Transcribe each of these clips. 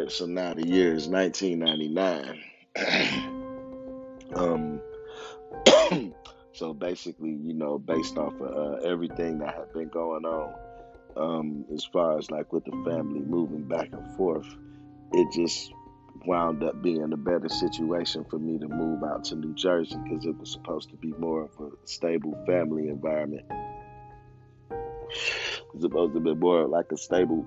right, so now the year is 1999. um, so basically, you know, based off of uh, everything that had been going on, um, as far as like with the family moving back and forth, it just wound up being a better situation for me to move out to New Jersey because it was supposed to be more of a stable family environment. It's supposed to be more like a stable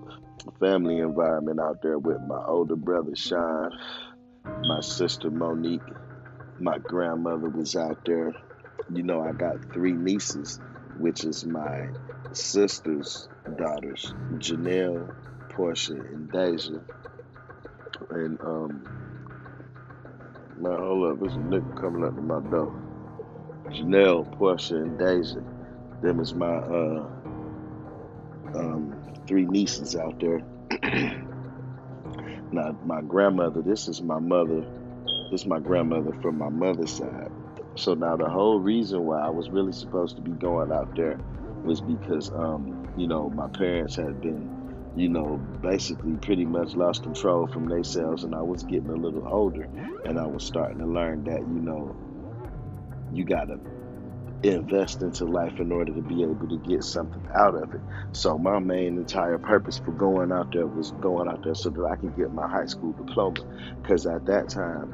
family environment out there with my older brother Shawn, my sister Monique, my grandmother was out there. You know, I got three nieces, which is my sister's daughters, Janelle, Portia, and Deja. And um man, hold up, there's a nigga coming up to my door. Janelle, Portia, and Deja. Them is my uh um three nieces out there. now my grandmother, this is my mother, this is my grandmother from my mother's side. So now the whole reason why I was really supposed to be going out there was because um, you know, my parents had been you know, basically pretty much lost control from themselves and I was getting a little older and I was starting to learn that, you know, you gotta invest into life in order to be able to get something out of it. So my main entire purpose for going out there was going out there so that I could get my high school diploma. Because at that time,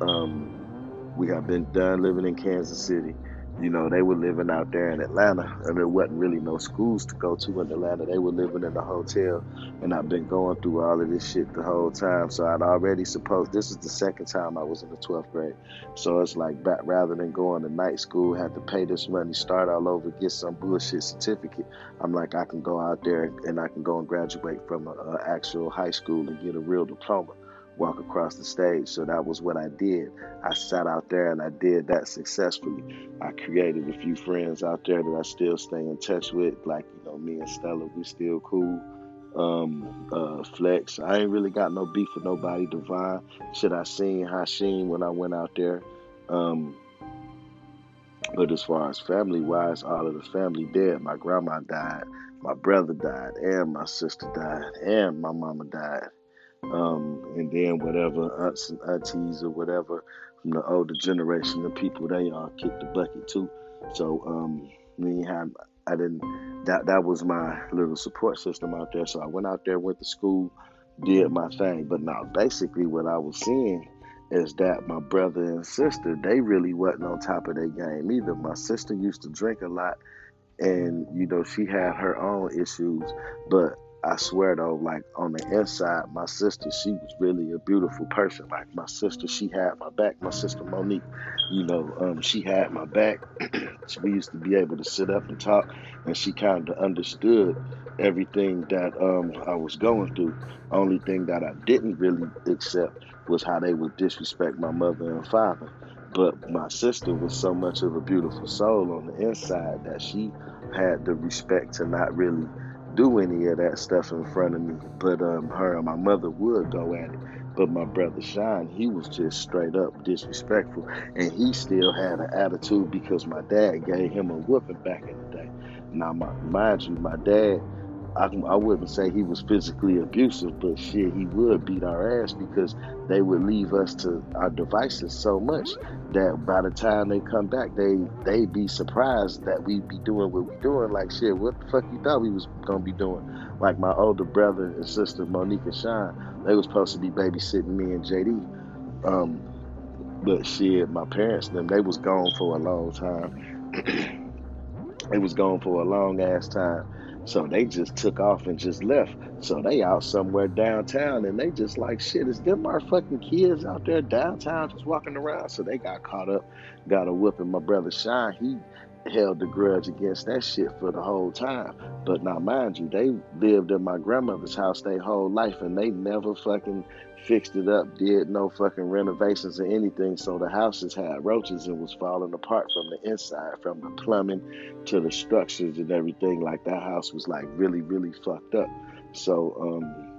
um, we had been done living in Kansas City. You know, they were living out there in Atlanta, and there wasn't really no schools to go to in Atlanta. They were living in a hotel, and I've been going through all of this shit the whole time. So I'd already supposed this is the second time I was in the 12th grade. So it's like back, rather than going to night school, had to pay this money, start all over, get some bullshit certificate. I'm like, I can go out there and I can go and graduate from an actual high school and get a real diploma walk across the stage. So that was what I did. I sat out there and I did that successfully. I created a few friends out there that I still stay in touch with, like you know me and Stella. We still cool. Um, uh, Flex. I ain't really got no beef with nobody. Divine. Should I seen Hashim when I went out there? Um, but as far as family wise, all of the family dead. My grandma died, my brother died, and my sister died, and my mama died um, and then whatever aunts and aunties or whatever from the older generation of people, they all kicked the bucket too. So um, had I didn't that that was my little support system out there. So I went out there, went to school, did my thing. But now basically what I was seeing is that my brother and sister, they really wasn't on top of their game either. My sister used to drink a lot and you know she had her own issues, but I swear though, like on the inside, my sister, she was really a beautiful person. Like my sister, she had my back. My sister Monique, you know, um, she had my back. we used to be able to sit up and talk, and she kind of understood everything that um, I was going through. Only thing that I didn't really accept was how they would disrespect my mother and father. But my sister was so much of a beautiful soul on the inside that she had the respect to not really do any of that stuff in front of me. But um, her and my mother would go at it. But my brother Shawn, he was just straight up disrespectful. And he still had an attitude because my dad gave him a whooping back in the day. Now, my, mind you, my dad I, I wouldn't say he was physically abusive, but shit, he would beat our ass because they would leave us to our devices so much that by the time they come back, they they be surprised that we'd be doing what we doing. Like shit, what the fuck you thought we was gonna be doing? Like my older brother and sister Monique and Shawn, they was supposed to be babysitting me and JD. Um, but shit, my parents them they was gone for a long time. they was gone for a long ass time so they just took off and just left. So they out somewhere downtown and they just like shit, is them our fucking kids out there downtown just walking around? So they got caught up, got a whooping. My brother Shawn, he held the grudge against that shit for the whole time. But now mind you, they lived in my grandmother's house their whole life and they never fucking fixed it up, did no fucking renovations or anything. So the houses had roaches and was falling apart from the inside, from the plumbing to the structures and everything. Like that house was like really, really fucked up. So, um,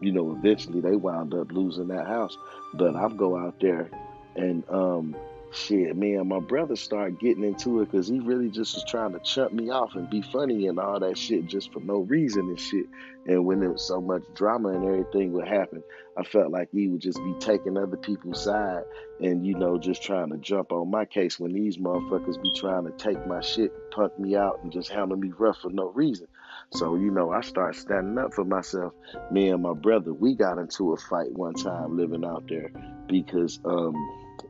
you know, eventually they wound up losing that house. But I go out there and um, shit, me and my brother started getting into it because he really just was trying to chump me off and be funny and all that shit just for no reason and shit. And when there was so much drama and everything would happen, I felt like he would just be taking other people's side and, you know, just trying to jump on my case when these motherfuckers be trying to take my shit, punk me out, and just handle me rough for no reason. So, you know, I start standing up for myself. Me and my brother, we got into a fight one time living out there because, um,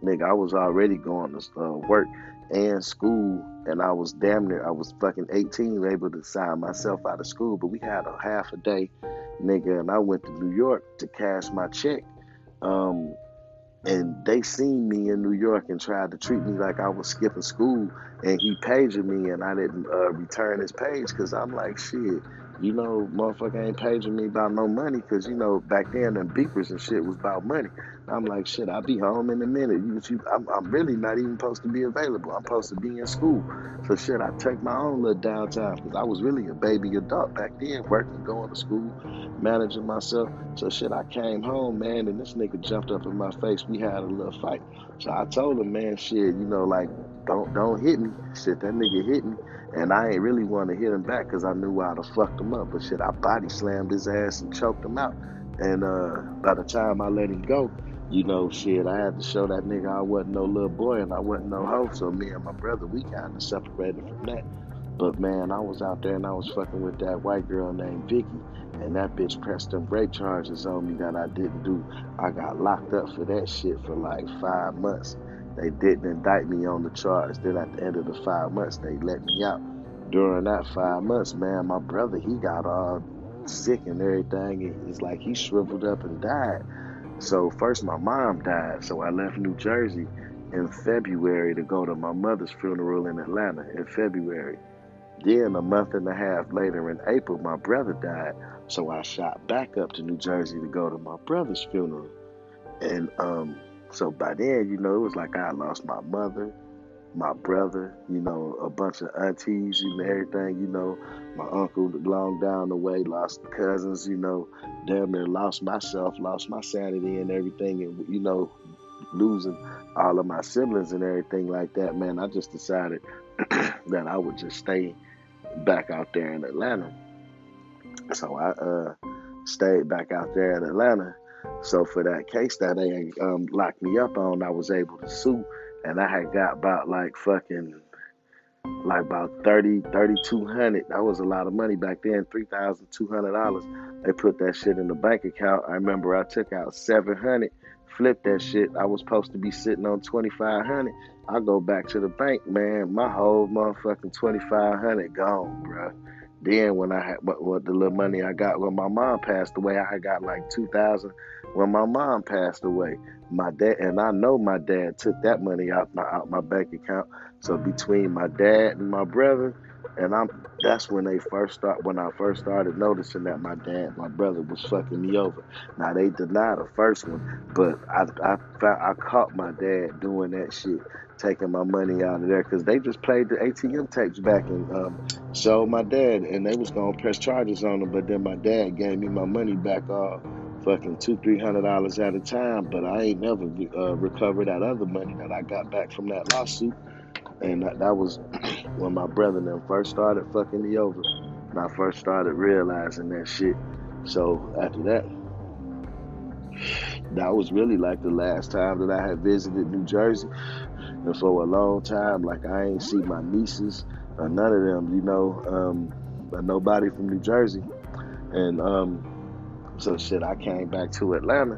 nigga, I was already going to uh, work and school, and I was damn near, I was fucking 18, able to sign myself out of school, but we had a half a day, nigga, and I went to New York to cash my check. Um, and they seen me in New York and tried to treat me like I was skipping school, and he paged me, and I didn't uh, return his page because I'm like, shit, you know, motherfucker ain't paging me about no money because, you know, back then them beepers and shit was about money. I'm like, shit, I'll be home in a minute. You, you, I'm, I'm really not even supposed to be available. I'm supposed to be in school. So shit, I take my own little downtime because I was really a baby adult back then, working, going to school, managing myself. So shit, I came home, man, and this nigga jumped up in my face. We had a little fight. So I told him, man, shit, you know, like, don't don't hit me. Shit, that nigga hit me. And I ain't really want to hit him back because I knew I'd have fucked him up. But shit, I body slammed his ass and choked him out. And uh, by the time I let him go, you know, shit, I had to show that nigga I wasn't no little boy and I wasn't no hoe. So me and my brother, we kind of separated from that. But man, I was out there and I was fucking with that white girl named Vicky. And that bitch pressed them rape charges on me that I didn't do. I got locked up for that shit for like five months. They didn't indict me on the charge. Then at the end of the five months, they let me out. During that five months, man, my brother, he got all sick and everything. It's like he shriveled up and died. So first my mom died, so I left New Jersey in February to go to my mother's funeral in Atlanta in February. Then a month and a half later in April, my brother died, so I shot back up to New Jersey to go to my brother's funeral. And um, so by then, you know, it was like I lost my mother, my brother, you know, a bunch of aunties and everything, you know, my uncle long down the way, lost cousins, you know, damn near lost myself, lost my sanity and everything, and you know, losing all of my siblings and everything like that, man, I just decided that I would just stay back out there in Atlanta. So I uh, stayed back out there in Atlanta. So for that case that they um, locked me up on, I was able to sue and I had got about like fucking like about 30 3200 that was a lot of money back then $3200 they put that shit in the bank account. I remember i took out 700 flipped that shit. I was supposed to be sitting on 2500 i go back to the bank man my whole motherfucking 2500 gone bro then when i had what, what the little money i got when my mom passed away i got like 2000 when my mom passed away my dad and I know my dad took that money out my out my bank account. So between my dad and my brother, and I'm that's when they first start when I first started noticing that my dad, my brother was fucking me over. Now they denied the first one, but I I found, I caught my dad doing that shit, taking my money out of there because they just played the ATM tapes back and um, showed my dad, and they was gonna press charges on him, but then my dad gave me my money back off fucking two, three hundred dollars at a time. But I ain't never uh, recovered that other money that I got back from that lawsuit. And that, that was when my brother and them first started fucking me over. And I first started realizing that shit. So after that, that was really like the last time that I had visited New Jersey. And for a long time, like I ain't see my nieces or none of them, you know, um, nobody from New Jersey. And um, so shit, I came back to Atlanta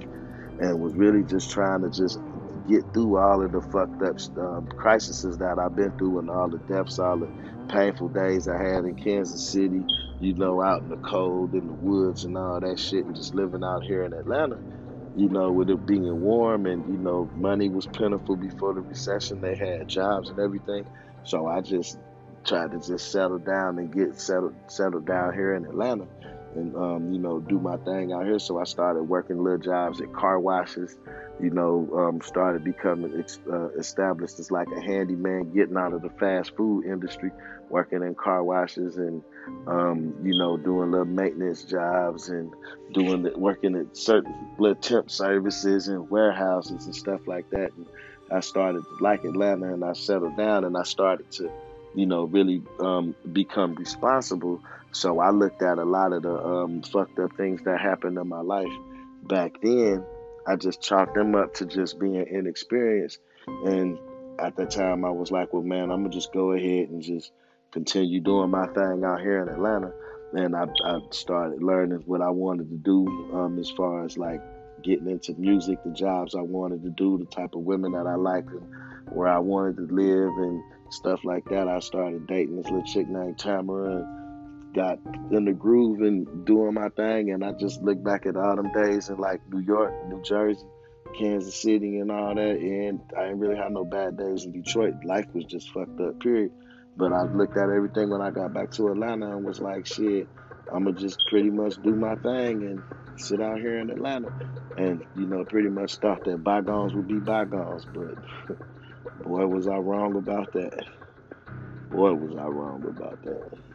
and was really just trying to just get through all of the fucked up um, crises that I've been through and all the deaths, all the painful days I had in Kansas City, you know, out in the cold, in the woods and all that shit, and just living out here in Atlanta, you know, with it being warm and, you know, money was plentiful before the recession. They had jobs and everything. So I just tried to just settle down and get settled settled down here in Atlanta and um, you know do my thing out here. So I started working little jobs at car washes. You know, um, started becoming uh, established as like a handyman, getting out of the fast food industry, working in car washes and um, you know doing little maintenance jobs and doing the, working at certain little temp services and warehouses and stuff like that. And I started like Atlanta and I settled down and I started to, you know, really um, become responsible. So I looked at a lot of the um, fucked up things that happened in my life back then. I just chalked them up to just being inexperienced. And at that time, I was like, well, man, I'm going to just go ahead and just continue doing my thing out here in Atlanta. And I, I started learning what I wanted to do um, as far as like getting into music, the jobs I wanted to do, the type of women that I liked, and where I wanted to live, and stuff like that. I started dating this little chick named Tamara and got in the groove and doing my thing. And I just look back at all them days in like New York, New Jersey, Kansas City, and all that. And I didn't really have no bad days in Detroit. Life was just fucked up, period. But I looked at everything when I got back to Atlanta and was like, shit, I'm going to just pretty much do my thing and sit out here in Atlanta. And, you know, pretty much thought that bygones would be bygones. But boy, was I wrong about that. Boy, was I wrong about that.